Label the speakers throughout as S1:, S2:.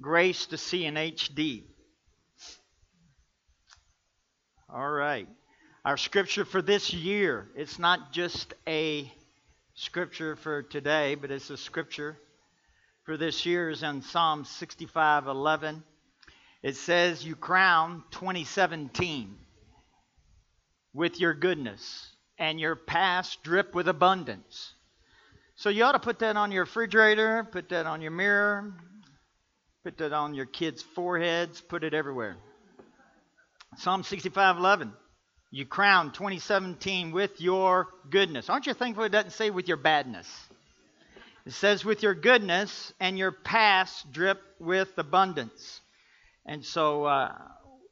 S1: Grace to see in HD. All right. Our scripture for this year, it's not just a scripture for today, but it's a scripture for this year is in Psalm 65:11. It says, "You crown 2017 with your goodness, and your past drip with abundance." So you ought to put that on your refrigerator, put that on your mirror, put that on your kids' foreheads, put it everywhere. Psalm 65:11. You crown 2017 with your goodness. Aren't you thankful it doesn't say with your badness? It says with your goodness and your past drip with abundance. And so uh,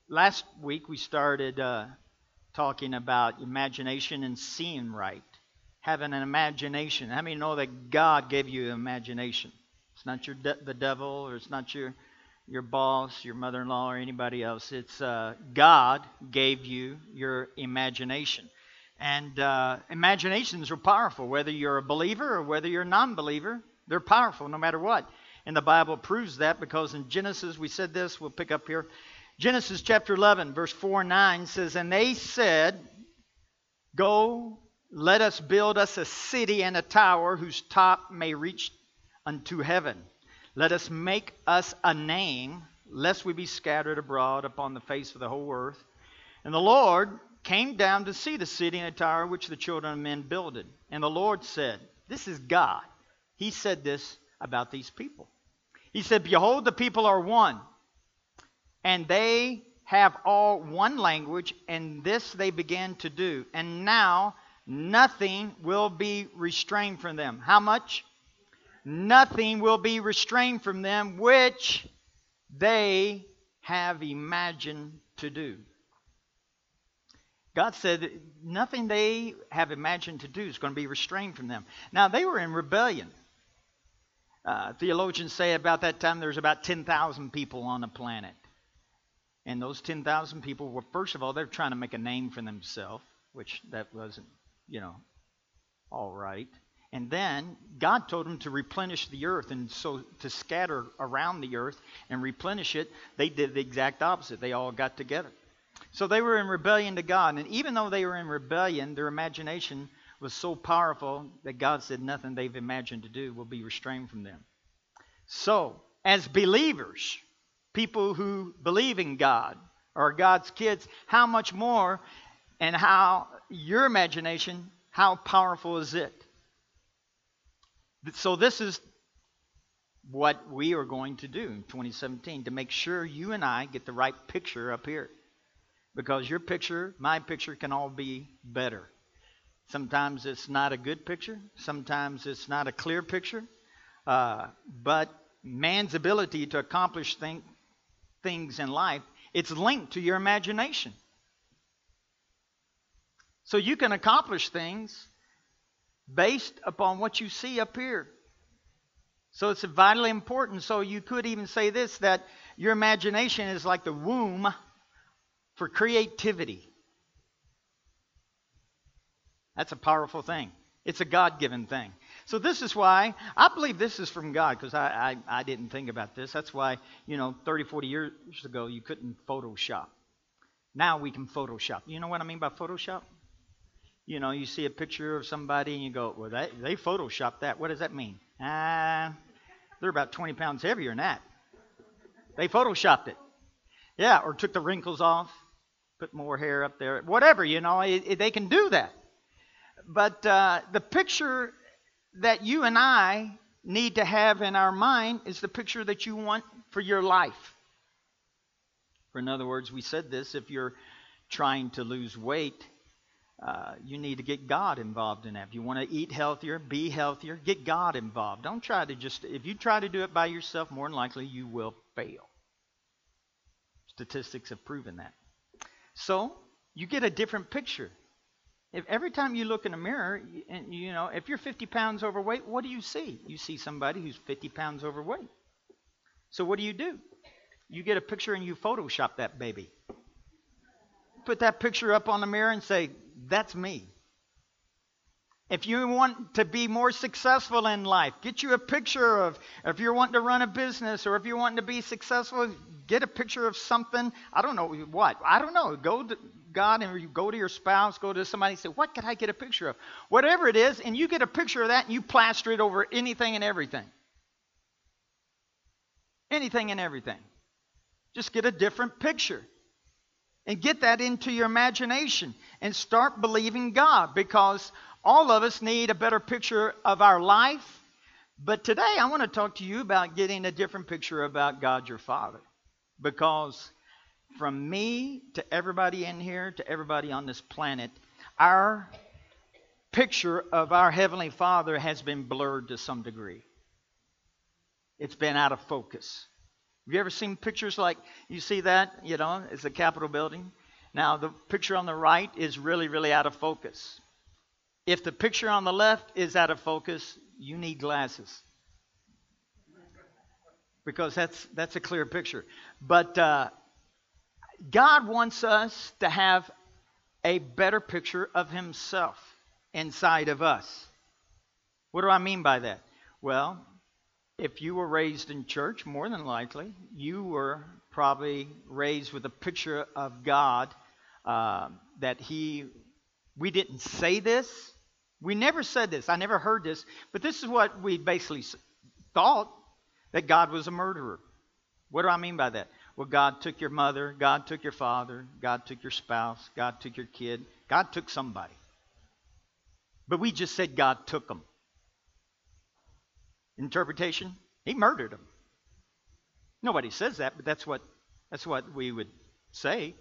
S1: last week we started uh, talking about imagination and seeing right, having an imagination. How many know that God gave you imagination? It's not your de- the devil, or it's not your your boss, your mother-in-law, or anybody else. It's uh, God gave you your imagination. And uh, imaginations are powerful, whether you're a believer or whether you're a non believer. They're powerful no matter what. And the Bible proves that because in Genesis, we said this, we'll pick up here. Genesis chapter 11, verse 4 and 9 says, And they said, Go, let us build us a city and a tower whose top may reach unto heaven. Let us make us a name, lest we be scattered abroad upon the face of the whole earth. And the Lord came down to see the city and the tower which the children of men builded. And the Lord said, This is God. He said this about these people. He said, Behold, the people are one, and they have all one language, and this they began to do. And now nothing will be restrained from them. How much? Nothing will be restrained from them which they have imagined to do. God said nothing they have imagined to do is going to be restrained from them. Now, they were in rebellion. Uh, theologians say about that time there was about 10,000 people on the planet. And those 10,000 people were, first of all, they're trying to make a name for themselves, which that wasn't, you know, all right. And then God told them to replenish the earth, and so to scatter around the earth and replenish it, they did the exact opposite. They all got together. So they were in rebellion to God. And even though they were in rebellion, their imagination was so powerful that God said nothing they've imagined to do will be restrained from them. So, as believers, people who believe in God, are God's kids, how much more and how your imagination, how powerful is it? So, this is what we are going to do in 2017 to make sure you and I get the right picture up here because your picture, my picture, can all be better. Sometimes it's not a good picture, sometimes it's not a clear picture, uh, but man's ability to accomplish thing, things in life, it's linked to your imagination. So you can accomplish things based upon what you see up here. So it's vitally important. So you could even say this that your imagination is like the womb for creativity. That's a powerful thing. It's a God given thing. So this is why I believe this is from God because I, I, I, didn't think about this. That's why, you know, 30, 40 years ago you couldn't Photoshop. Now we can Photoshop. You know what I mean by Photoshop? You know, you see a picture of somebody and you go, well, they, they Photoshopped that. What does that mean? Ah, uh, they're about 20 pounds heavier than that. They Photoshopped it. Yeah, or took the wrinkles off put more hair up there, whatever, you know, it, it, they can do that. But uh, the picture that you and I need to have in our mind is the picture that you want for your life. For in other words, we said this if you're trying to lose weight, uh, you need to get God involved in that. If you want to eat healthier, be healthier, get God involved. Don't try to just, if you try to do it by yourself, more than likely you will fail. Statistics have proven that. So you get a different picture. If every time you look in a mirror, and you know, if you're 50 pounds overweight, what do you see? You see somebody who's 50 pounds overweight. So what do you do? You get a picture and you Photoshop that baby. Put that picture up on the mirror and say, "That's me." If you want to be more successful in life, get you a picture of, if you're wanting to run a business or if you're wanting to be successful, get a picture of something. I don't know what. I don't know. Go to God and you go to your spouse, go to somebody and say, What could I get a picture of? Whatever it is, and you get a picture of that and you plaster it over anything and everything. Anything and everything. Just get a different picture and get that into your imagination and start believing God because all of us need a better picture of our life. But today I want to talk to you about getting a different picture about God your Father. Because from me to everybody in here to everybody on this planet, our picture of our Heavenly Father has been blurred to some degree. It's been out of focus. Have you ever seen pictures like you see that? You know, it's the Capitol building. Now, the picture on the right is really, really out of focus. If the picture on the left is out of focus, you need glasses. Because that's, that's a clear picture. But uh, God wants us to have a better picture of Himself inside of us. What do I mean by that? Well, if you were raised in church, more than likely, you were probably raised with a picture of God uh, that He, we didn't say this. We never said this. I never heard this. But this is what we basically thought that God was a murderer. What do I mean by that? Well, God took your mother, God took your father, God took your spouse, God took your kid, God took somebody. But we just said God took them. Interpretation? He murdered them. Nobody says that, but that's what that's what we would say.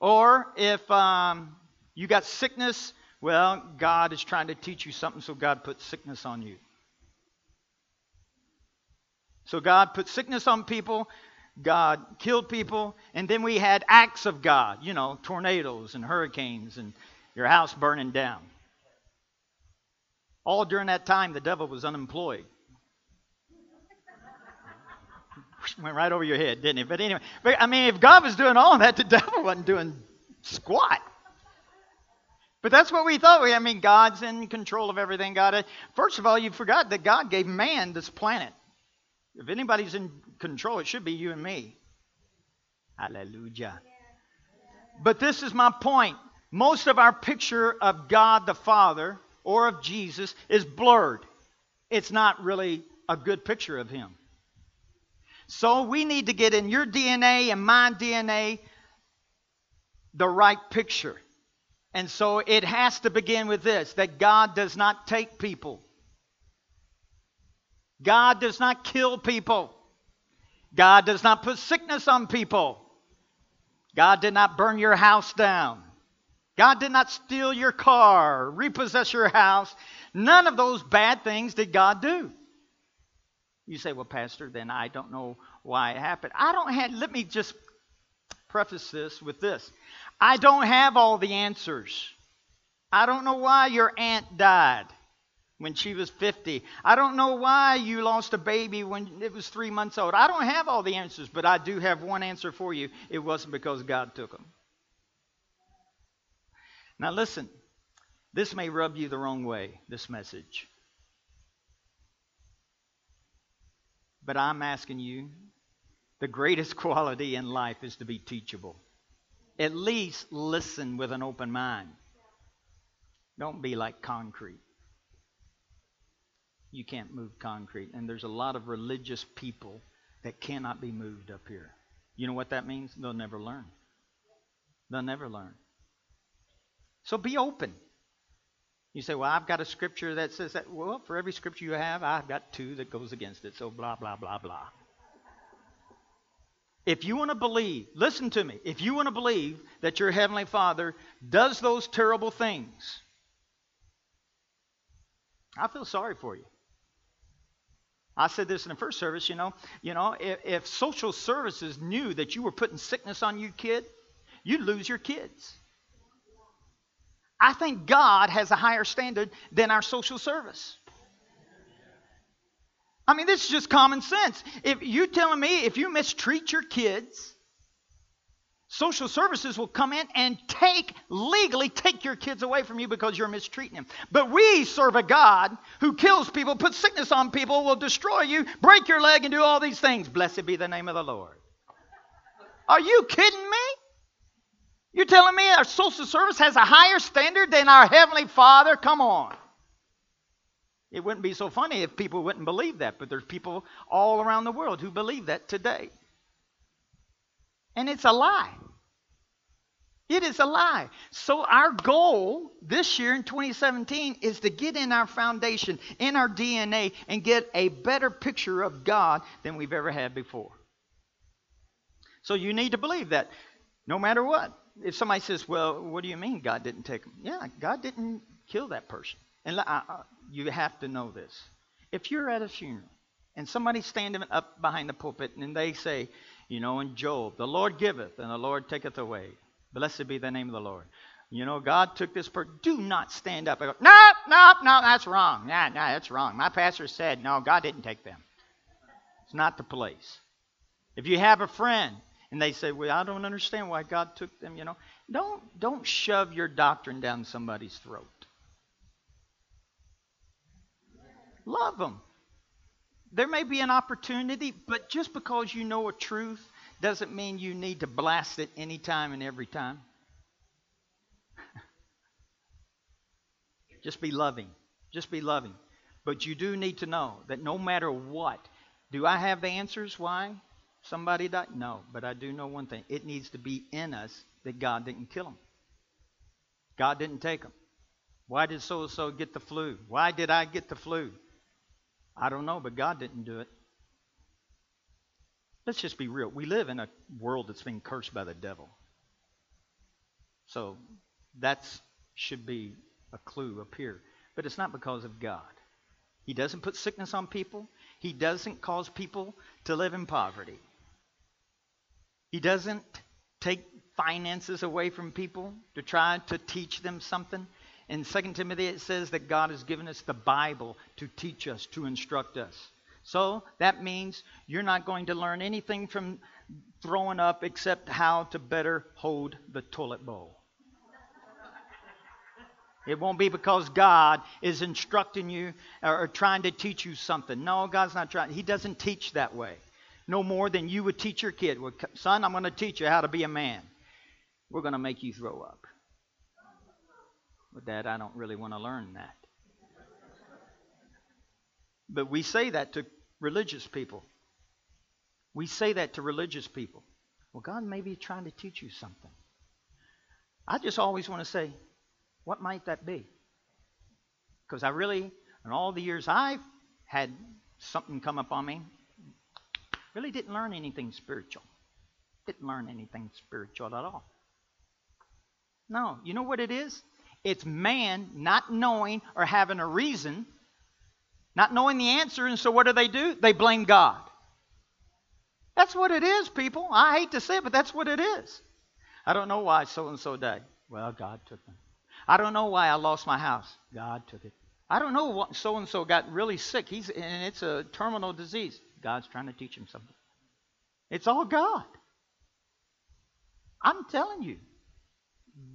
S1: Or if um, you got sickness, well, God is trying to teach you something, so God put sickness on you. So God put sickness on people, God killed people, and then we had acts of God, you know, tornadoes and hurricanes and your house burning down. All during that time, the devil was unemployed. Went right over your head, didn't it? But anyway, but, I mean, if God was doing all that, the devil wasn't doing squat. But that's what we thought. We I mean, God's in control of everything. God, uh, first of all, you forgot that God gave man this planet. If anybody's in control, it should be you and me. Hallelujah. But this is my point. Most of our picture of God the Father or of Jesus is blurred. It's not really a good picture of Him. So we need to get in your DNA and my DNA the right picture. And so it has to begin with this that God does not take people. God does not kill people. God does not put sickness on people. God did not burn your house down. God did not steal your car, repossess your house. None of those bad things did God do. You say, well, Pastor, then I don't know why it happened. I don't have, let me just preface this with this I don't have all the answers. I don't know why your aunt died when she was 50. I don't know why you lost a baby when it was three months old. I don't have all the answers, but I do have one answer for you. It wasn't because God took them. Now, listen, this may rub you the wrong way, this message. But I'm asking you the greatest quality in life is to be teachable. At least listen with an open mind. Don't be like concrete. You can't move concrete. And there's a lot of religious people that cannot be moved up here. You know what that means? They'll never learn. They'll never learn. So be open. You say, well, I've got a scripture that says that. Well, for every scripture you have, I've got two that goes against it. So blah, blah, blah, blah. If you want to believe, listen to me, if you want to believe that your Heavenly Father does those terrible things, I feel sorry for you. I said this in the first service, you know, you know, if, if social services knew that you were putting sickness on your kid, you'd lose your kids. I think God has a higher standard than our social service. I mean, this is just common sense. If you're telling me if you mistreat your kids, Social services will come in and take, legally take your kids away from you because you're mistreating them. But we serve a God who kills people, puts sickness on people, will destroy you, break your leg, and do all these things. Blessed be the name of the Lord. Are you kidding me? You're telling me our social service has a higher standard than our Heavenly Father? Come on. It wouldn't be so funny if people wouldn't believe that, but there's people all around the world who believe that today. And it's a lie. It is a lie. So, our goal this year in 2017 is to get in our foundation, in our DNA, and get a better picture of God than we've ever had before. So, you need to believe that no matter what. If somebody says, Well, what do you mean God didn't take them? Yeah, God didn't kill that person. And you have to know this. If you're at a funeral and somebody's standing up behind the pulpit and they say, you know, in Job, the Lord giveth and the Lord taketh away. Blessed be the name of the Lord. You know, God took this person. Do not stand up and go, no, no, no, that's wrong. No, no, that's wrong. My pastor said, no, God didn't take them. It's not the place. If you have a friend and they say, well, I don't understand why God took them, you know, don't, don't shove your doctrine down somebody's throat. Love them. There may be an opportunity, but just because you know a truth doesn't mean you need to blast it any time and every time. Just be loving. Just be loving. But you do need to know that no matter what, do I have the answers why somebody died? No, but I do know one thing. It needs to be in us that God didn't kill them. God didn't take them. Why did so and so get the flu? Why did I get the flu? I don't know, but God didn't do it. Let's just be real. We live in a world that's being cursed by the devil. So that should be a clue up here. But it's not because of God. He doesn't put sickness on people, He doesn't cause people to live in poverty. He doesn't take finances away from people to try to teach them something. In 2 Timothy, it says that God has given us the Bible to teach us, to instruct us. So that means you're not going to learn anything from throwing up except how to better hold the toilet bowl. It won't be because God is instructing you or trying to teach you something. No, God's not trying. He doesn't teach that way. No more than you would teach your kid. Well, son, I'm going to teach you how to be a man. We're going to make you throw up. But, Dad, I don't really want to learn that. But we say that to religious people. We say that to religious people. Well, God may be trying to teach you something. I just always want to say, what might that be? Because I really, in all the years I've had something come up on me, really didn't learn anything spiritual. Didn't learn anything spiritual at all. No, you know what it is? It's man not knowing or having a reason, not knowing the answer, and so what do they do? They blame God. That's what it is, people. I hate to say it, but that's what it is. I don't know why so and so died. Well, God took them. I don't know why I lost my house. God took it. I don't know what so and so got really sick. He's and it's a terminal disease. God's trying to teach him something. It's all God. I'm telling you,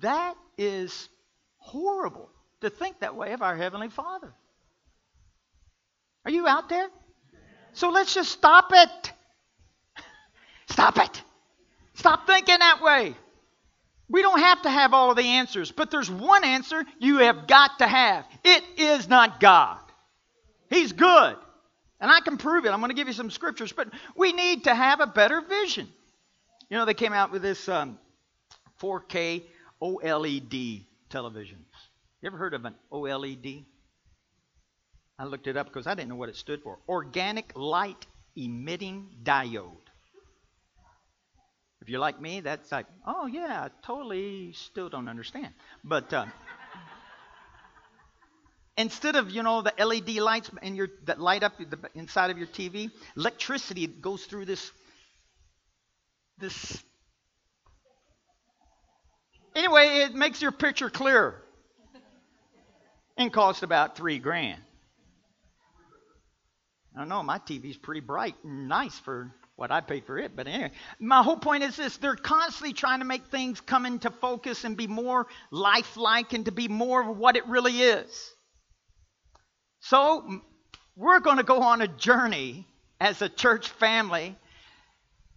S1: that is horrible to think that way of our Heavenly Father. Are you out there? So let's just stop it. Stop it. Stop thinking that way. We don't have to have all of the answers, but there's one answer you have got to have. It is not God. He's good. And I can prove it. I'm going to give you some scriptures, but we need to have a better vision. You know, they came out with this um, 4K OLED television. You ever heard of an OLED? I looked it up because I didn't know what it stood for. Organic Light Emitting Diode. If you're like me, that's like, oh yeah, I totally still don't understand. But uh, instead of you know the LED lights your that light up the inside of your TV, electricity goes through this this Anyway, it makes your picture clearer and costs about three grand. I don't know, my TV's pretty bright and nice for what I paid for it. But anyway, my whole point is this they're constantly trying to make things come into focus and be more lifelike and to be more of what it really is. So, we're going to go on a journey as a church family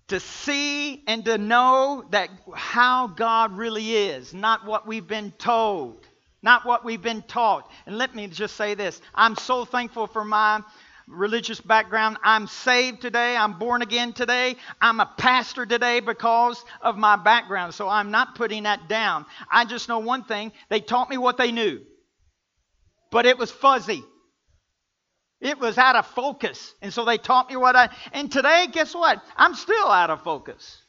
S1: to see and to know that how God really is, not what we've been told, not what we've been taught. And let me just say this I'm so thankful for my religious background. I'm saved today. I'm born again today. I'm a pastor today because of my background. So I'm not putting that down. I just know one thing they taught me what they knew, but it was fuzzy. It was out of focus. And so they taught me what I. And today, guess what? I'm still out of focus.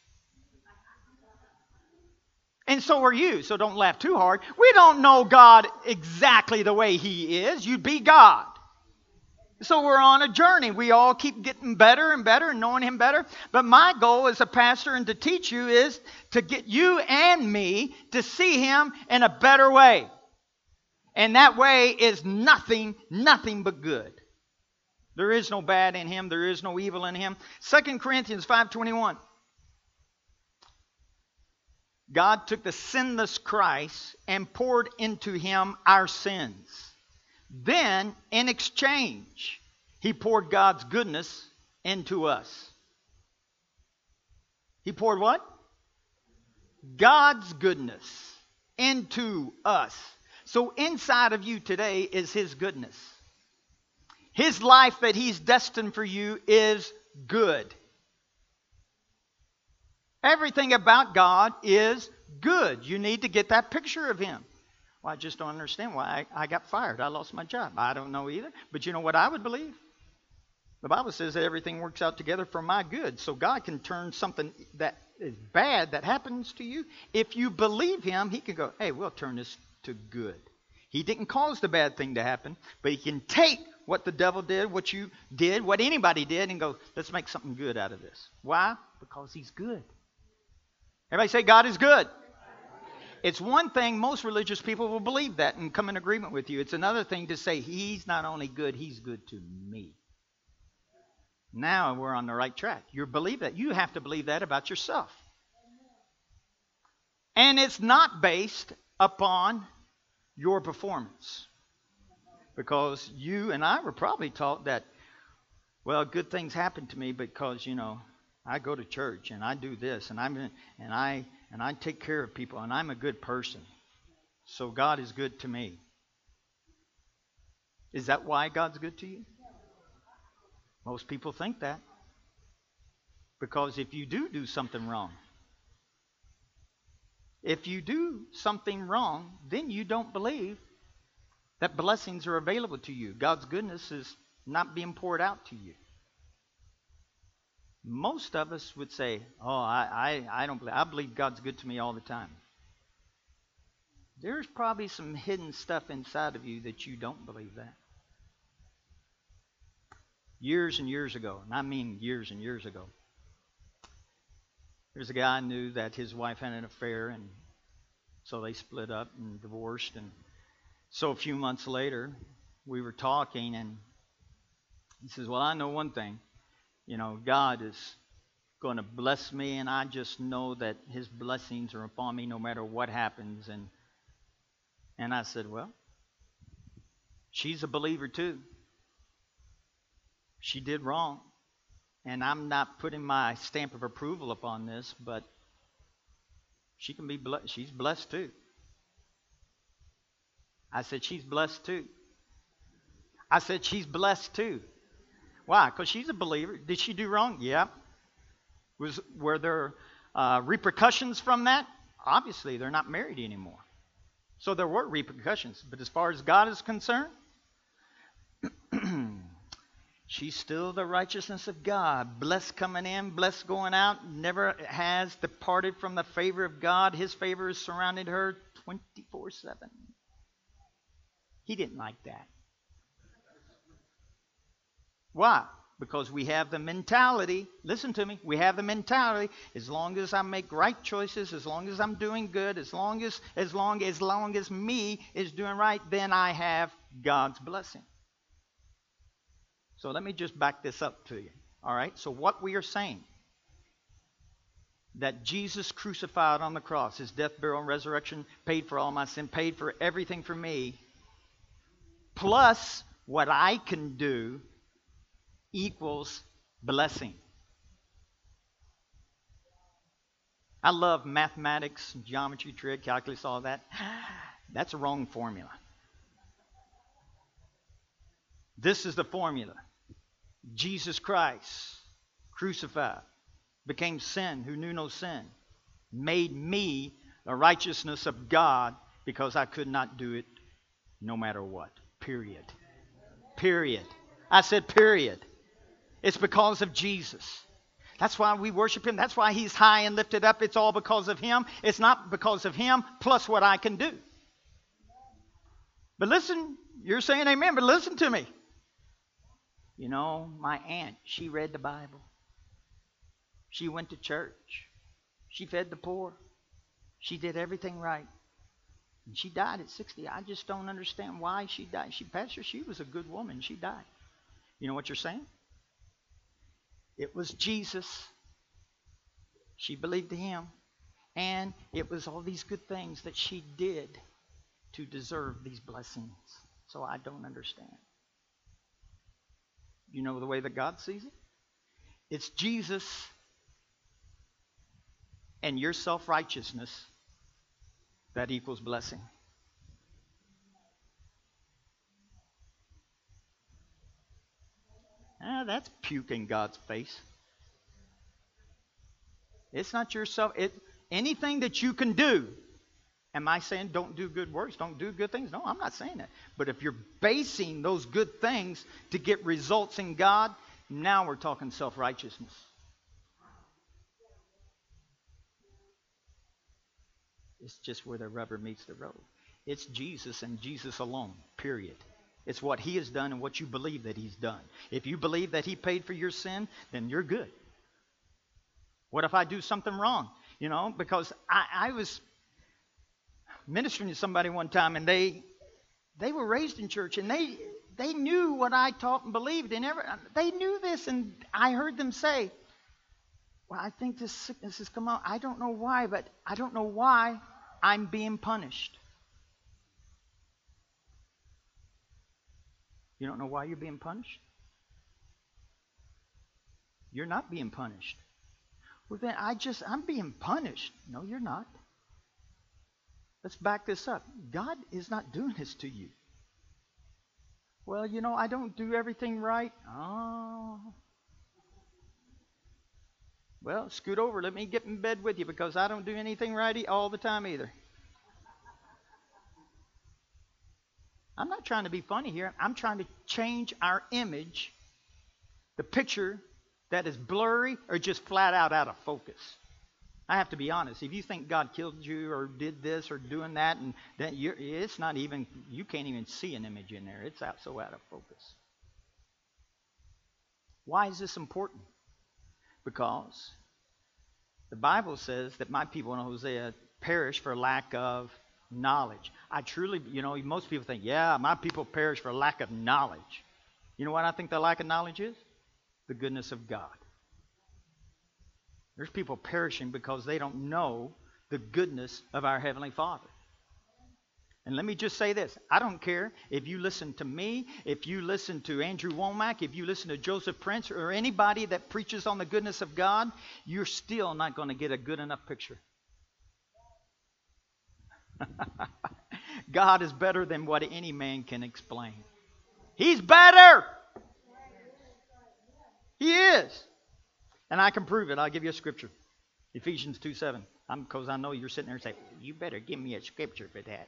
S1: And so are you. So don't laugh too hard. We don't know God exactly the way He is. You'd be God. So we're on a journey. We all keep getting better and better and knowing Him better. But my goal as a pastor and to teach you is to get you and me to see Him in a better way. And that way is nothing, nothing but good. There is no bad in him, there is no evil in him. 2 Corinthians 5:21. God took the sinless Christ and poured into him our sins. Then, in exchange, he poured God's goodness into us. He poured what? God's goodness into us. So inside of you today is his goodness. His life that He's destined for you is good. Everything about God is good. You need to get that picture of Him. Well, I just don't understand why I, I got fired. I lost my job. I don't know either. But you know what I would believe? The Bible says that everything works out together for my good. So God can turn something that is bad that happens to you. If you believe Him, He can go, hey, we'll turn this to good. He didn't cause the bad thing to happen, but He can take what the devil did, what you did, what anybody did, and go, let's make something good out of this. Why? Because he's good. Everybody say, God is good. It's one thing, most religious people will believe that and come in agreement with you. It's another thing to say, He's not only good, He's good to me. Now we're on the right track. You believe that. You have to believe that about yourself. And it's not based upon your performance. Because you and I were probably taught that, well, good things happen to me because, you know, I go to church and I do this and I'm and I and I take care of people and I'm a good person. So God is good to me. Is that why God's good to you? Most people think that. Because if you do do something wrong, if you do something wrong, then you don't believe that blessings are available to you. God's goodness is not being poured out to you. Most of us would say, Oh, I, I, I don't believe I believe God's good to me all the time. There's probably some hidden stuff inside of you that you don't believe that. Years and years ago, and I mean years and years ago, there's a guy I knew that his wife had an affair, and so they split up and divorced, and so a few months later, we were talking, and he says, Well, I know one thing. You know, God is going to bless me, and I just know that His blessings are upon me no matter what happens. And, and I said, Well, she's a believer too. She did wrong. And I'm not putting my stamp of approval upon this, but she can be blessed. She's blessed too. I said, She's blessed too. I said, She's blessed too. Why? Because she's a believer. Did she do wrong? Yeah. Was were there uh, repercussions from that? Obviously, they're not married anymore. So there were repercussions. But as far as God is concerned, she's still the righteousness of God. Blessed coming in, blessed going out. Never has departed from the favor of God. His favor has surrounded her 24 7. He didn't like that. Why? Because we have the mentality, listen to me, we have the mentality, as long as I make right choices, as long as I'm doing good, as long as as long as long as me is doing right, then I have God's blessing. So let me just back this up to you. All right? So what we are saying that Jesus crucified on the cross, his death, burial, and resurrection paid for all my sin, paid for everything for me, plus what I can do equals blessing. I love mathematics, geometry, trig, calculus, all that. That's a wrong formula. This is the formula Jesus Christ, crucified, became sin who knew no sin, made me the righteousness of God because I could not do it no matter what. Period. Period. I said, period. It's because of Jesus. That's why we worship him. That's why he's high and lifted up. It's all because of him. It's not because of him plus what I can do. But listen, you're saying amen, but listen to me. You know, my aunt, she read the Bible. She went to church. She fed the poor. She did everything right. And she died at 60. I just don't understand why she died. She, Pastor, she was a good woman. She died. You know what you're saying? It was Jesus. She believed in him. And it was all these good things that she did to deserve these blessings. So I don't understand. You know the way that God sees it? It's Jesus and your self righteousness that equals blessing. Ah, that's puking God's face. It's not yourself. It anything that you can do. Am I saying don't do good works, don't do good things? No, I'm not saying that. But if you're basing those good things to get results in God, now we're talking self righteousness. It's just where the rubber meets the road. It's Jesus and Jesus alone, period. It's what he has done and what you believe that he's done. If you believe that he paid for your sin, then you're good. What if I do something wrong? You know, because I, I was ministering to somebody one time and they they were raised in church and they they knew what I taught and believed in every they knew this and I heard them say, Well, I think this sickness has come out. I don't know why, but I don't know why I'm being punished. You don't know why you're being punished? You're not being punished. Well, then I just, I'm being punished. No, you're not. Let's back this up. God is not doing this to you. Well, you know, I don't do everything right. Oh. Well, scoot over. Let me get in bed with you because I don't do anything right all the time either. I'm not trying to be funny here. I'm trying to change our image, the picture that is blurry or just flat out out of focus. I have to be honest. If you think God killed you or did this or doing that, and that it's not even you can't even see an image in there. It's out so out of focus. Why is this important? Because the Bible says that my people in Hosea perish for lack of knowledge. I truly, you know, most people think, yeah, my people perish for lack of knowledge. You know what I think the lack of knowledge is? The goodness of God. There's people perishing because they don't know the goodness of our Heavenly Father. And let me just say this I don't care if you listen to me, if you listen to Andrew Wommack, if you listen to Joseph Prince, or anybody that preaches on the goodness of God, you're still not going to get a good enough picture. God is better than what any man can explain. He's better. He is. And I can prove it. I'll give you a scripture. Ephesians 2 7. Because I know you're sitting there and saying, You better give me a scripture for that.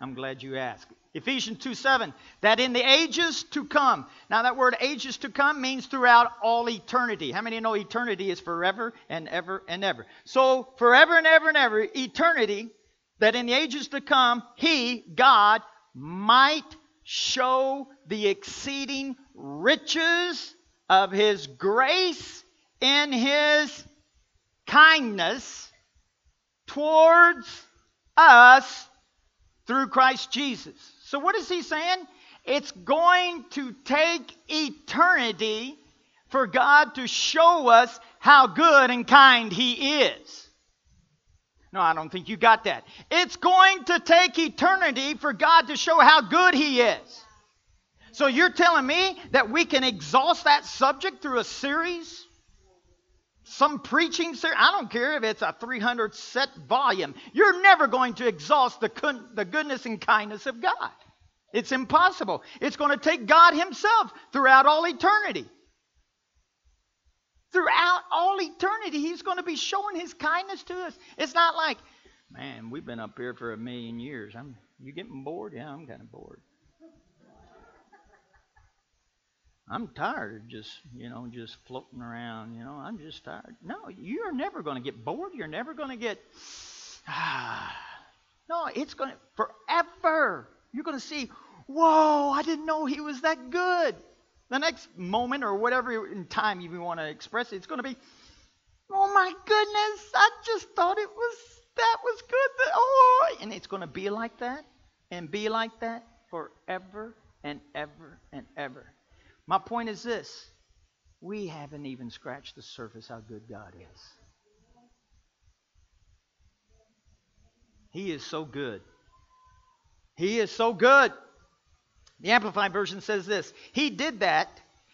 S1: I'm glad you asked. Ephesians 2 7, that in the ages to come. Now, that word ages to come means throughout all eternity. How many know eternity is forever and ever and ever? So, forever and ever and ever, eternity, that in the ages to come, He, God, might show the exceeding riches of His grace in His kindness towards us through Christ Jesus. So, what is he saying? It's going to take eternity for God to show us how good and kind He is. No, I don't think you got that. It's going to take eternity for God to show how good He is. So you're telling me that we can exhaust that subject through a series? Some preaching series? I don't care if it's a 300 set volume. You're never going to exhaust the, the goodness and kindness of God. It's impossible. It's going to take God Himself throughout all eternity. Throughout all eternity, He's going to be showing His kindness to us. It's not like, man, we've been up here for a million years. I'm, you getting bored? Yeah, I'm kind of bored. I'm tired of just, you know, just floating around. You know, I'm just tired. No, you're never going to get bored. You're never going to get, ah. No, it's going to, forever. You're going to see, whoa, I didn't know he was that good. The next moment or whatever in time you want to express it, it's going to be, oh my goodness, I just thought it was, that was good. Oh, and it's going to be like that and be like that forever and ever and ever. My point is this we haven't even scratched the surface how good God is. He is so good. He is so good. The Amplified Version says this He did that,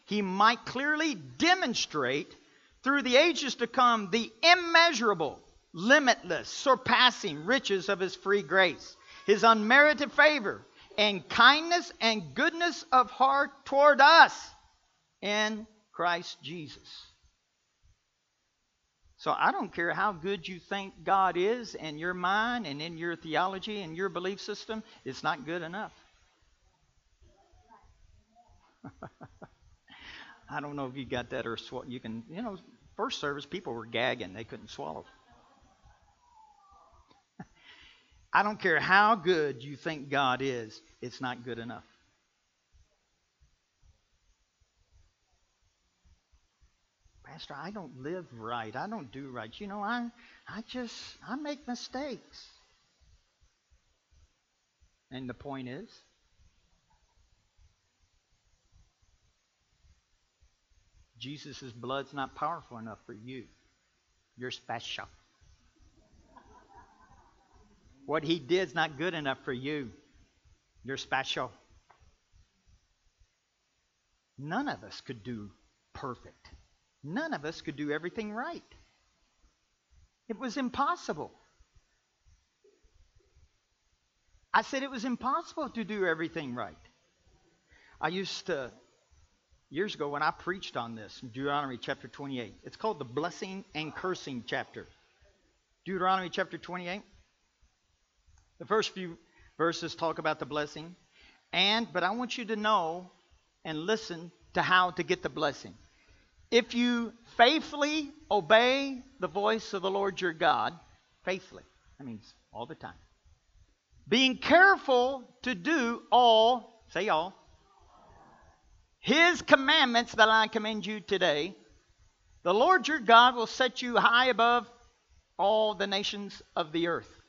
S1: he might clearly demonstrate through the ages to come the immeasurable, limitless, surpassing riches of his free grace, his unmerited favor, and kindness and goodness of heart toward us in Christ Jesus. So I don't care how good you think God is in your mind and in your theology and your belief system, it's not good enough. I don't know if you got that or sw- you can, you know, first service people were gagging, they couldn't swallow. I don't care how good you think God is, it's not good enough. Pastor, I don't live right. I don't do right. You know, I I just I make mistakes. And the point is Jesus' blood's not powerful enough for you. You're special. What he did's not good enough for you. You're special. None of us could do perfect. None of us could do everything right. It was impossible. I said it was impossible to do everything right. I used to, years ago when I preached on this, Deuteronomy chapter 28, it's called the blessing and cursing chapter. Deuteronomy chapter 28. The first few verses talk about the blessing. And, but I want you to know and listen to how to get the blessing. If you faithfully obey the voice of the Lord your God, faithfully, that means all the time, being careful to do all, say all, his commandments that I commend you today, the Lord your God will set you high above all the nations of the earth.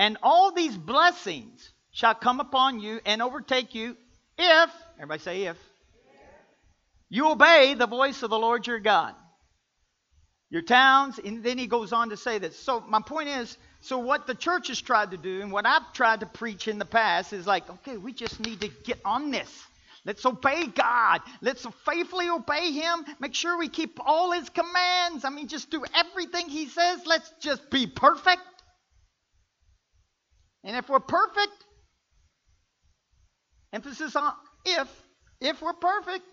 S1: And all these blessings shall come upon you and overtake you if, everybody say if, you obey the voice of the Lord your God. Your towns, and then he goes on to say this. So, my point is so, what the church has tried to do, and what I've tried to preach in the past, is like, okay, we just need to get on this. Let's obey God. Let's faithfully obey Him. Make sure we keep all His commands. I mean, just do everything He says. Let's just be perfect. And if we're perfect, emphasis on if, if we're perfect,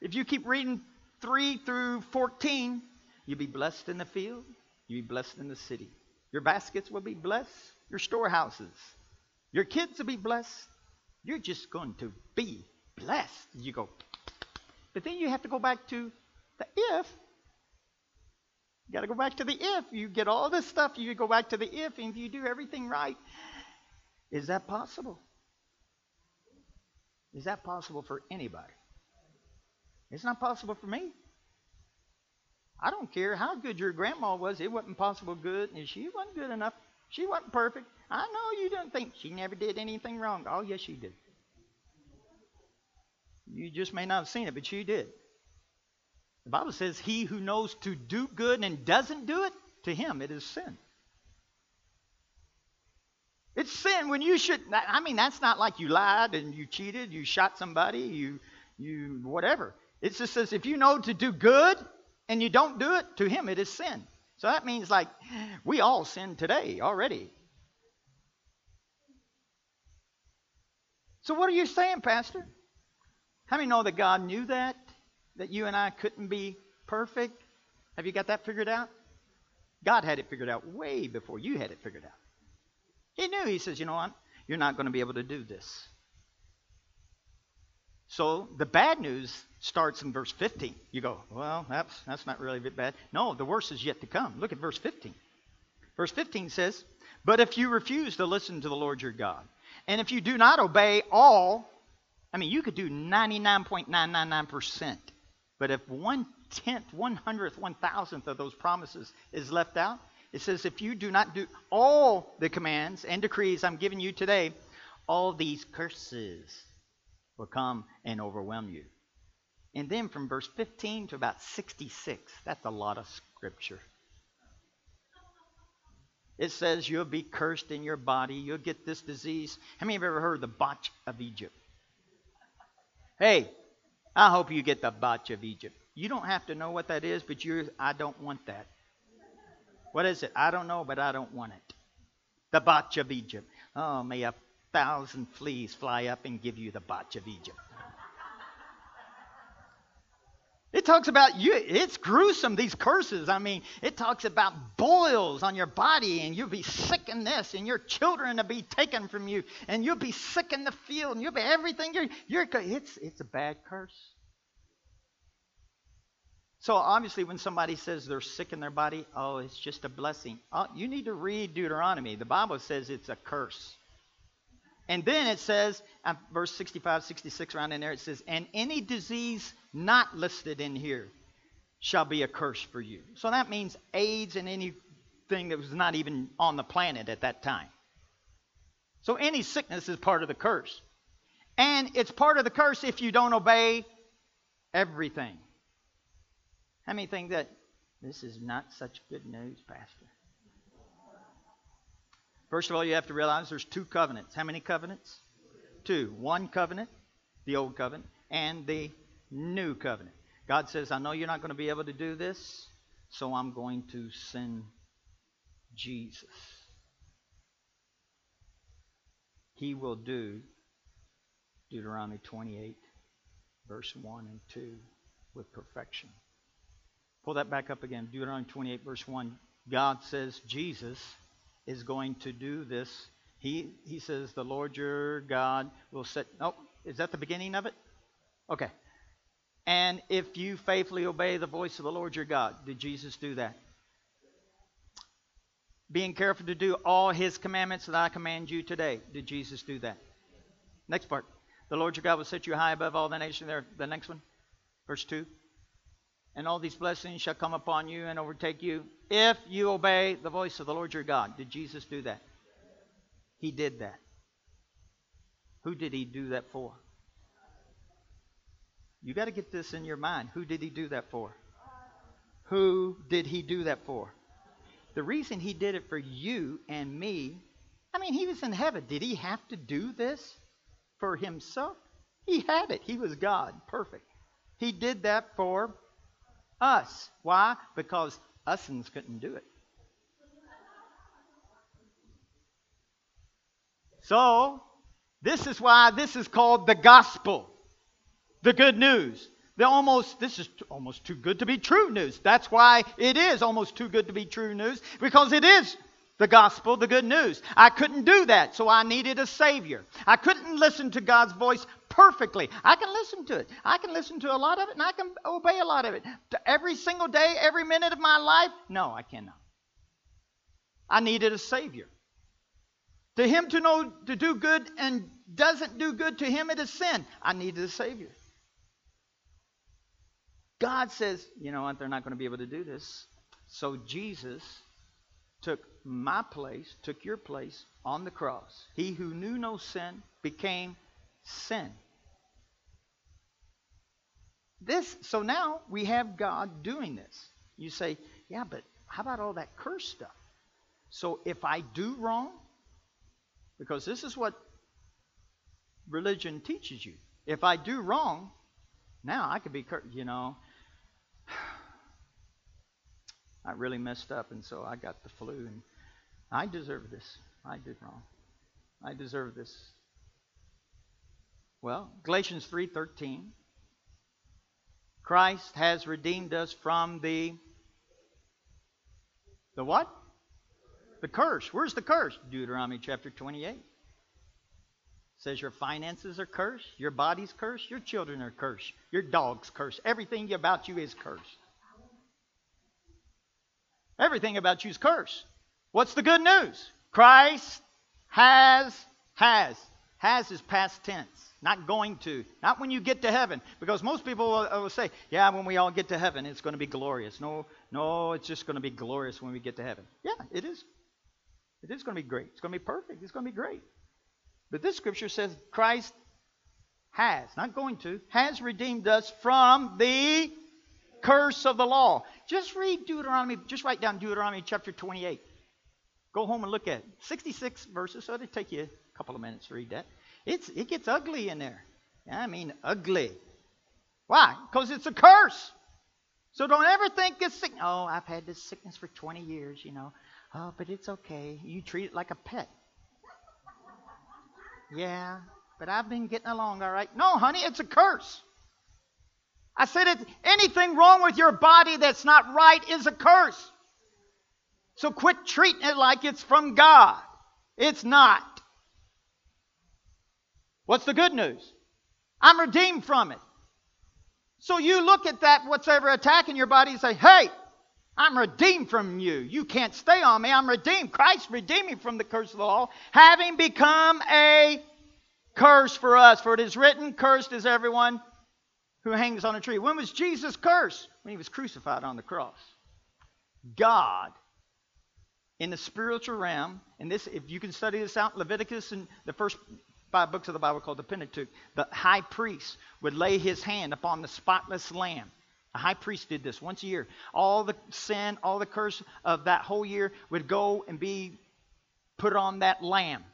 S1: if you keep reading 3 through 14, you'll be blessed in the field, you'll be blessed in the city. Your baskets will be blessed, your storehouses. Your kids will be blessed. You're just going to be blessed. You go. But then you have to go back to the if. You got to go back to the if. You get all this stuff, you go back to the if, and if you do everything right, is that possible? Is that possible for anybody? It's not possible for me. I don't care how good your grandma was, it wasn't possible good, and she wasn't good enough. She wasn't perfect. I know you don't think she never did anything wrong. Oh, yes, she did. You just may not have seen it, but she did. The Bible says, He who knows to do good and doesn't do it, to him it is sin. It's sin when you should. I mean, that's not like you lied and you cheated, you shot somebody, you, you, whatever. It just says if you know to do good and you don't do it, to him it is sin. So that means like we all sin today already. So what are you saying, Pastor? How many know that God knew that? That you and I couldn't be perfect? Have you got that figured out? God had it figured out way before you had it figured out. He knew. He says, you know what? You're not going to be able to do this. So the bad news starts in verse 15. You go, well, that's, that's not really bad. No, the worst is yet to come. Look at verse 15. Verse 15 says, But if you refuse to listen to the Lord your God, and if you do not obey all, I mean, you could do 99.999%, but if one tenth, one hundredth, one thousandth of those promises is left out, it says, if you do not do all the commands and decrees I'm giving you today, all these curses will come and overwhelm you. And then from verse 15 to about 66, that's a lot of scripture. It says you'll be cursed in your body, you'll get this disease. How many have ever heard of the botch of Egypt? Hey, I hope you get the botch of Egypt. You don't have to know what that is, but you I don't want that. What is it? I don't know, but I don't want it. The botch of Egypt. Oh, may a thousand fleas fly up and give you the botch of Egypt. It talks about you, it's gruesome, these curses. I mean, it talks about boils on your body, and you'll be sick in this, and your children will be taken from you, and you'll be sick in the field, and you'll be everything. You're, you're, it's, it's a bad curse. So obviously, when somebody says they're sick in their body, oh, it's just a blessing. Oh, you need to read Deuteronomy. The Bible says it's a curse. And then it says, uh, verse 65, 66, around in there, it says, and any disease not listed in here shall be a curse for you. So that means AIDS and anything that was not even on the planet at that time. So any sickness is part of the curse. And it's part of the curse if you don't obey everything. How many think that this is not such good news, Pastor? First of all, you have to realize there's two covenants. How many covenants? Two. One covenant, the old covenant, and the new covenant. God says, I know you're not going to be able to do this, so I'm going to send Jesus. He will do Deuteronomy 28, verse 1 and 2, with perfection. Pull that back up again. Deuteronomy 28, verse 1. God says Jesus is going to do this. He, he says, The Lord your God will set. Oh, is that the beginning of it? Okay. And if you faithfully obey the voice of the Lord your God, did Jesus do that? Being careful to do all his commandments that I command you today. Did Jesus do that? Next part. The Lord your God will set you high above all the nations. There, the next one, verse 2 and all these blessings shall come upon you and overtake you if you obey the voice of the Lord your God. Did Jesus do that? He did that. Who did he do that for? You got to get this in your mind. Who did he do that for? Who did he do that for? The reason he did it for you and me, I mean, he was in heaven. Did he have to do this for himself? He had it. He was God. Perfect. He did that for us. Why? Because usins couldn't do it. So, this is why this is called the gospel, the good news. The almost this is almost too good to be true news. That's why it is almost too good to be true news because it is the gospel, the good news. I couldn't do that, so I needed a Savior. I couldn't listen to God's voice perfectly. I can listen to it. I can listen to a lot of it, and I can obey a lot of it. Every single day, every minute of my life? No, I cannot. I needed a Savior. To him to know to do good and doesn't do good to him, it is sin. I needed a Savior. God says, you know what, they're not going to be able to do this. So Jesus took my place, took your place on the cross. He who knew no sin became sin. This so now we have God doing this. You say, yeah, but how about all that curse stuff? So if I do wrong, because this is what religion teaches you. If I do wrong, now I could be cursed, you know. I really messed up, and so I got the flu, and I deserve this. I did wrong. I deserve this. Well, Galatians 3:13 Christ has redeemed us from the the what? The curse. Where's the curse? Deuteronomy chapter 28. says your finances are cursed, your body's cursed, your children are cursed, your dog's cursed. Everything about you is cursed. Everything about you is cursed. What's the good news? Christ has, has. Has is past tense, not going to, not when you get to heaven. Because most people will, will say, yeah, when we all get to heaven, it's going to be glorious. No, no, it's just going to be glorious when we get to heaven. Yeah, it is. It is going to be great. It's going to be perfect. It's going to be great. But this scripture says Christ has, not going to, has redeemed us from the curse of the law. Just read Deuteronomy, just write down Deuteronomy chapter 28. Go home and look at it. 66 verses, so it'll take you a couple of minutes to read that. It's, it gets ugly in there. I mean, ugly. Why? Because it's a curse. So don't ever think it's sick. Oh, I've had this sickness for 20 years, you know. Oh, but it's okay. You treat it like a pet. Yeah, but I've been getting along all right. No, honey, it's a curse. I said it, anything wrong with your body that's not right is a curse. So quit treating it like it's from God. It's not. What's the good news? I'm redeemed from it. So you look at that, whatsoever attacking your body, and say, hey, I'm redeemed from you. You can't stay on me. I'm redeemed. Christ redeemed me from the curse of the law, having become a curse for us. For it is written, Cursed is everyone who hangs on a tree. When was Jesus cursed? When he was crucified on the cross. God, in the spiritual realm, and this, if you can study this out, Leviticus and the first five books of the Bible called the Pentateuch, the high priest would lay his hand upon the spotless lamb. The high priest did this once a year. All the sin, all the curse of that whole year would go and be put on that lamb.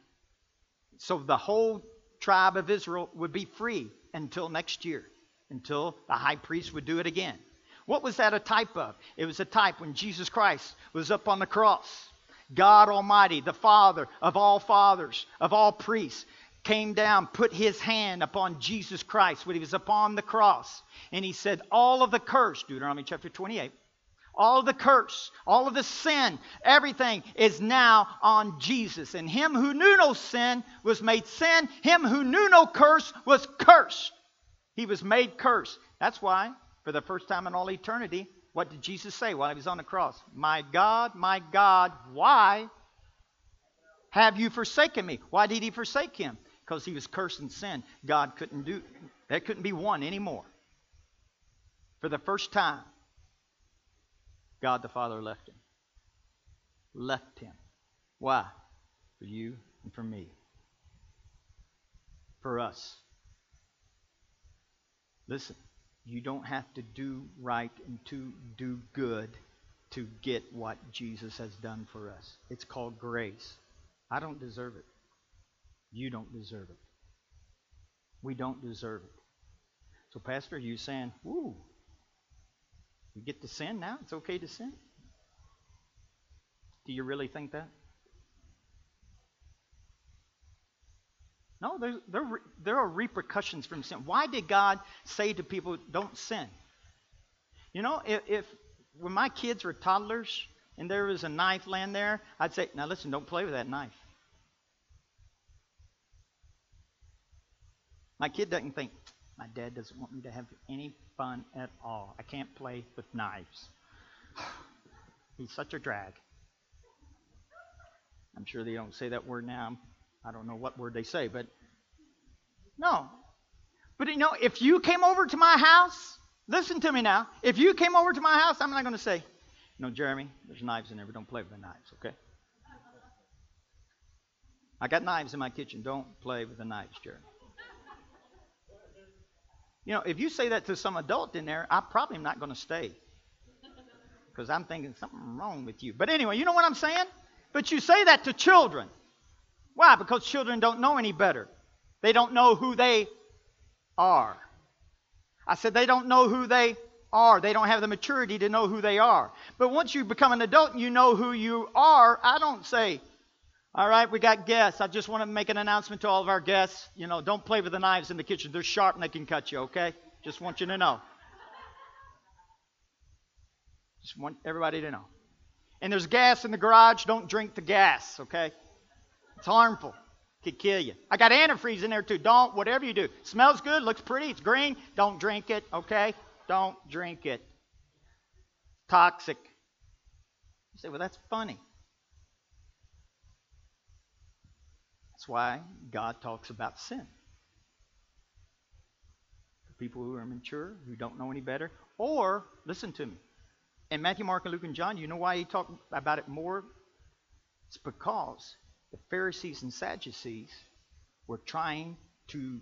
S1: So the whole tribe of Israel would be free until next year, until the high priest would do it again. What was that a type of? It was a type when Jesus Christ was up on the cross. God Almighty, the Father of all fathers, of all priests, came down, put his hand upon Jesus Christ when he was upon the cross. And he said, All of the curse, Deuteronomy chapter 28, all of the curse, all of the sin, everything is now on Jesus. And him who knew no sin was made sin. Him who knew no curse was cursed. He was made cursed. That's why, for the first time in all eternity, what did Jesus say while he was on the cross? My God, my God, why have you forsaken me? Why did he forsake him? Because he was cursed in sin, God couldn't do that couldn't be one anymore. For the first time, God the Father left him. Left him. Why? For you and for me. For us. Listen, you don't have to do right and to do good to get what Jesus has done for us. It's called grace. I don't deserve it. You don't deserve it. We don't deserve it. So, Pastor, you saying, "Ooh, you get to sin now? It's okay to sin." Do you really think that? No, there, there, there are repercussions from sin. Why did God say to people, don't sin? You know, if, if when my kids were toddlers and there was a knife laying there, I'd say, now listen, don't play with that knife. My kid doesn't think, my dad doesn't want me to have any fun at all. I can't play with knives. He's such a drag. I'm sure they don't say that word now. I don't know what word they say, but no. But you know, if you came over to my house, listen to me now. If you came over to my house, I'm not going to say, no, Jeremy, there's knives in there, don't play with the knives, okay? I got knives in my kitchen. Don't play with the knives, Jeremy. You know, if you say that to some adult in there, I probably am not going to stay. Because I'm thinking something wrong with you. But anyway, you know what I'm saying? But you say that to children. Why? Because children don't know any better. They don't know who they are. I said they don't know who they are. They don't have the maturity to know who they are. But once you become an adult and you know who you are, I don't say, all right, we got guests. I just want to make an announcement to all of our guests. You know, don't play with the knives in the kitchen. They're sharp and they can cut you, okay? Just want you to know. Just want everybody to know. And there's gas in the garage. Don't drink the gas, okay? It's harmful. Could kill you. I got antifreeze in there too. Don't, whatever you do. Smells good, looks pretty, it's green. Don't drink it, okay? Don't drink it. Toxic. You say, well, that's funny. Why God talks about sin. For people who are mature, who don't know any better. Or, listen to me. In Matthew, Mark, and Luke, and John, you know why he talked about it more? It's because the Pharisees and Sadducees were trying to,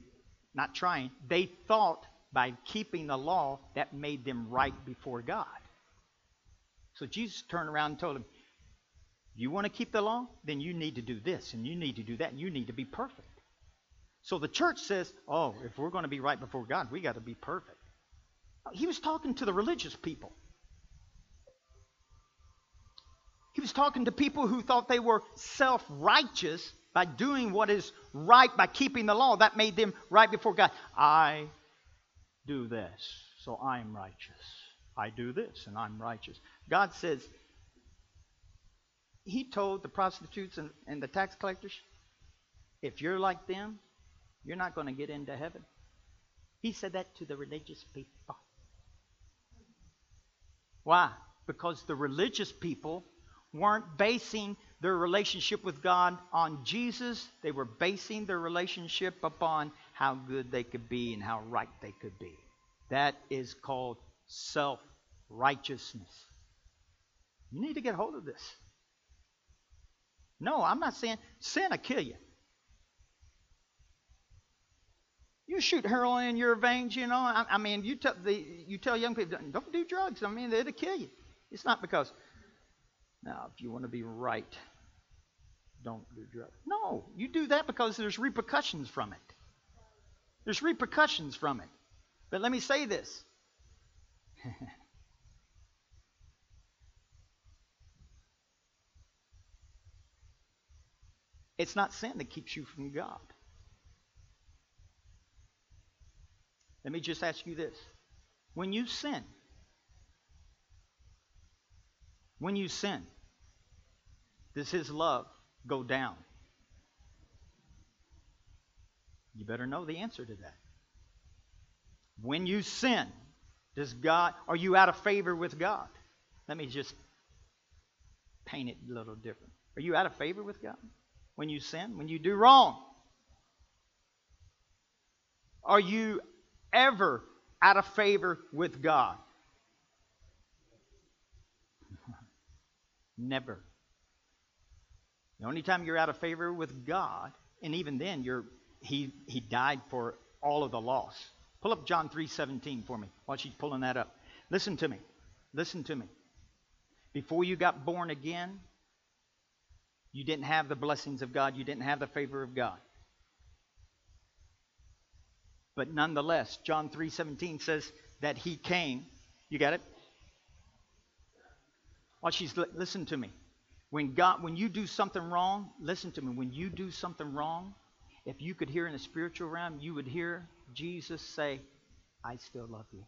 S1: not trying, they thought by keeping the law that made them right before God. So Jesus turned around and told them, you want to keep the law? Then you need to do this and you need to do that and you need to be perfect. So the church says, oh, if we're going to be right before God, we got to be perfect. He was talking to the religious people. He was talking to people who thought they were self righteous by doing what is right, by keeping the law. That made them right before God. I do this, so I'm righteous. I do this, and I'm righteous. God says, he told the prostitutes and, and the tax collectors, if you're like them, you're not going to get into heaven. He said that to the religious people. Why? Because the religious people weren't basing their relationship with God on Jesus. They were basing their relationship upon how good they could be and how right they could be. That is called self righteousness. You need to get hold of this. No, I'm not saying sin will kill you. You shoot heroin in your veins, you know. I, I mean, you, tell the, you tell young people, don't do drugs. I mean, it'll kill you. It's not because, now, if you want to be right, don't do drugs. No, you do that because there's repercussions from it. There's repercussions from it. But let me say this It's not sin that keeps you from God. Let me just ask you this. When you sin, when you sin, does His love go down? You better know the answer to that. When you sin, does God are you out of favor with God? Let me just paint it a little different. Are you out of favor with God? When you sin, when you do wrong? Are you ever out of favor with God? Never. The only time you're out of favor with God, and even then, you're he he died for all of the loss. Pull up John 3:17 for me while she's pulling that up. Listen to me. Listen to me. Before you got born again, you didn't have the blessings of God, you didn't have the favor of God. But nonetheless, John 3:17 says that he came. You got it? Well, she's listen to me. When God when you do something wrong, listen to me. When you do something wrong, if you could hear in the spiritual realm, you would hear Jesus say, I still love you.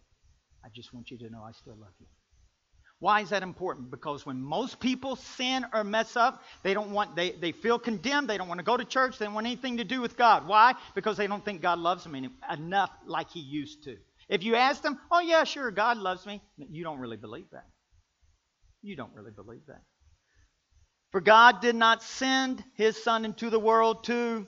S1: I just want you to know I still love you. Why is that important? Because when most people sin or mess up, they don't want they, they feel condemned, they don't want to go to church, they don't want anything to do with God. Why? Because they don't think God loves them enough like he used to. If you ask them, "Oh yeah, sure, God loves me." You don't really believe that. You don't really believe that. For God did not send his son into the world to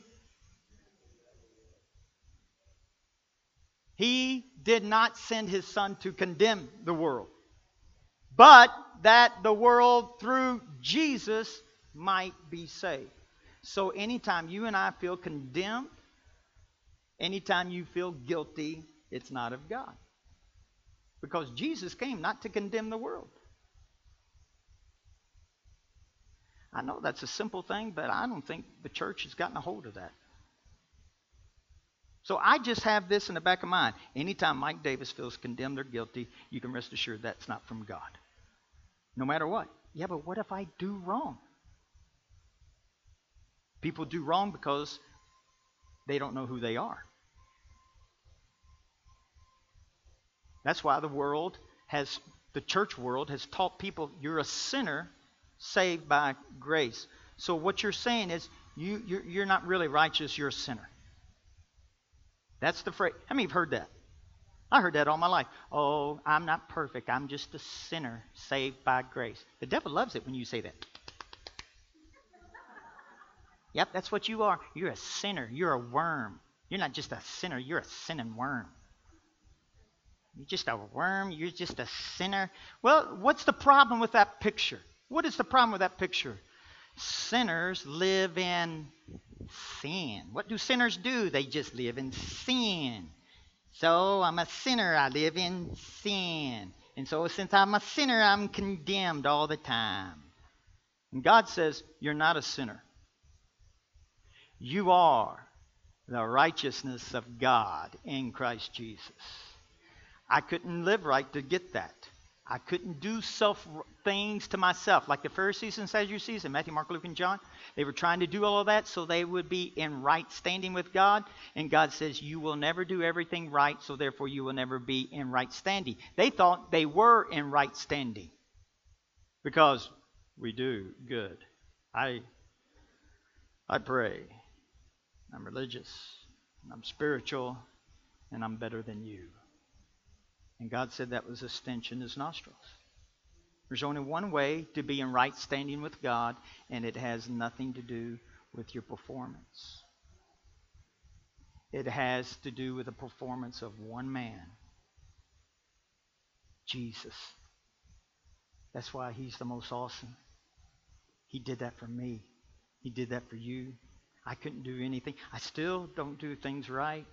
S1: He did not send his son to condemn the world but that the world through Jesus might be saved. So anytime you and I feel condemned, anytime you feel guilty, it's not of God. Because Jesus came not to condemn the world. I know that's a simple thing, but I don't think the church has gotten a hold of that. So I just have this in the back of mind. Anytime Mike Davis feels condemned or guilty, you can rest assured that's not from God. No matter what. Yeah, but what if I do wrong? People do wrong because they don't know who they are. That's why the world has, the church world has taught people you're a sinner saved by grace. So what you're saying is you, you're, you're not really righteous, you're a sinner. That's the phrase. How many have heard that? I heard that all my life. Oh, I'm not perfect. I'm just a sinner saved by grace. The devil loves it when you say that. Yep, that's what you are. You're a sinner. You're a worm. You're not just a sinner, you're a sinning worm. You're just a worm. You're just a sinner. Well, what's the problem with that picture? What is the problem with that picture? Sinners live in sin. What do sinners do? They just live in sin. So I'm a sinner. I live in sin. And so since I'm a sinner, I'm condemned all the time. And God says, You're not a sinner. You are the righteousness of God in Christ Jesus. I couldn't live right to get that. I couldn't do self things to myself, like the Pharisees and Sadducees in Matthew, Mark, Luke, and John. They were trying to do all of that so they would be in right standing with God. And God says, You will never do everything right, so therefore you will never be in right standing. They thought they were in right standing because we do good. I, I pray. I'm religious. I'm spiritual. And I'm better than you. And God said that was a stench in his nostrils. There's only one way to be in right standing with God, and it has nothing to do with your performance. It has to do with the performance of one man, Jesus. That's why he's the most awesome. He did that for me. He did that for you. I couldn't do anything. I still don't do things right.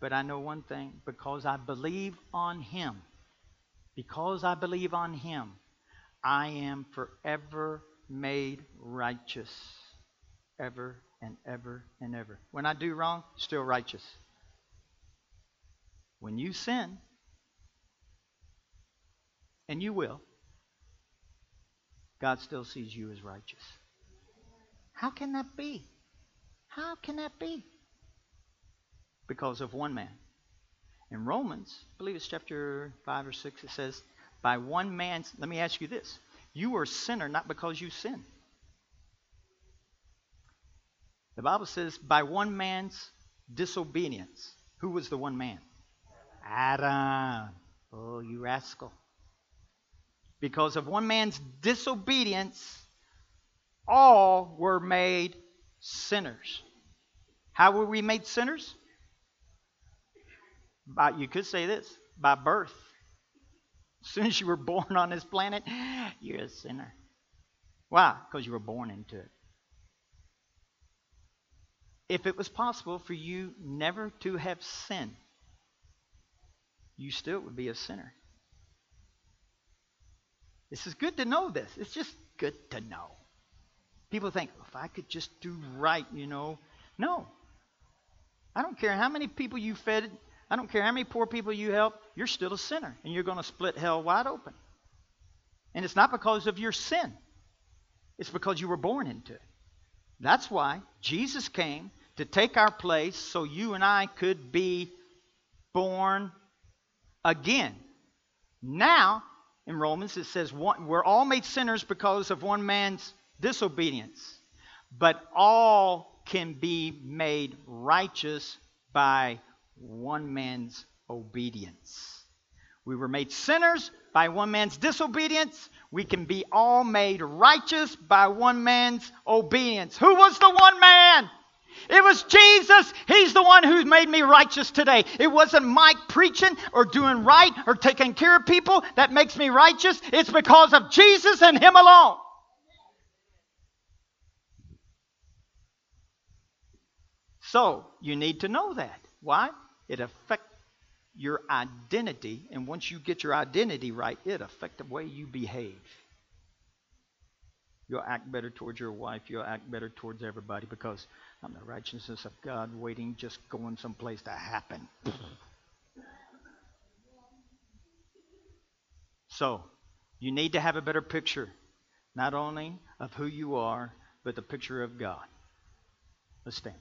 S1: But I know one thing because I believe on Him, because I believe on Him, I am forever made righteous. Ever and ever and ever. When I do wrong, still righteous. When you sin, and you will, God still sees you as righteous. How can that be? How can that be? Because of one man. In Romans, I believe it's chapter 5 or 6, it says, By one man's, let me ask you this. You are a sinner not because you sin. The Bible says, by one man's disobedience. Who was the one man? Adam. Oh, you rascal. Because of one man's disobedience, all were made sinners. How were we made sinners? By, you could say this by birth. As soon as you were born on this planet, you're a sinner. Why? Because you were born into it. If it was possible for you never to have sinned, you still would be a sinner. This is good to know this. It's just good to know. People think, if I could just do right, you know. No. I don't care how many people you fed I don't care how many poor people you help, you're still a sinner, and you're going to split hell wide open. And it's not because of your sin, it's because you were born into it. That's why Jesus came to take our place so you and I could be born again. Now, in Romans, it says one, we're all made sinners because of one man's disobedience, but all can be made righteous by one man's obedience. We were made sinners by one man's disobedience. We can be all made righteous by one man's obedience. Who was the one man? It was Jesus. He's the one who made me righteous today. It wasn't Mike preaching or doing right or taking care of people that makes me righteous. It's because of Jesus and Him alone. So, you need to know that. Why? It affects your identity, and once you get your identity right, it affects the way you behave. You'll act better towards your wife. You'll act better towards everybody because I'm the righteousness of God waiting, just going someplace to happen. so, you need to have a better picture, not only of who you are, but the picture of God. Let's stand.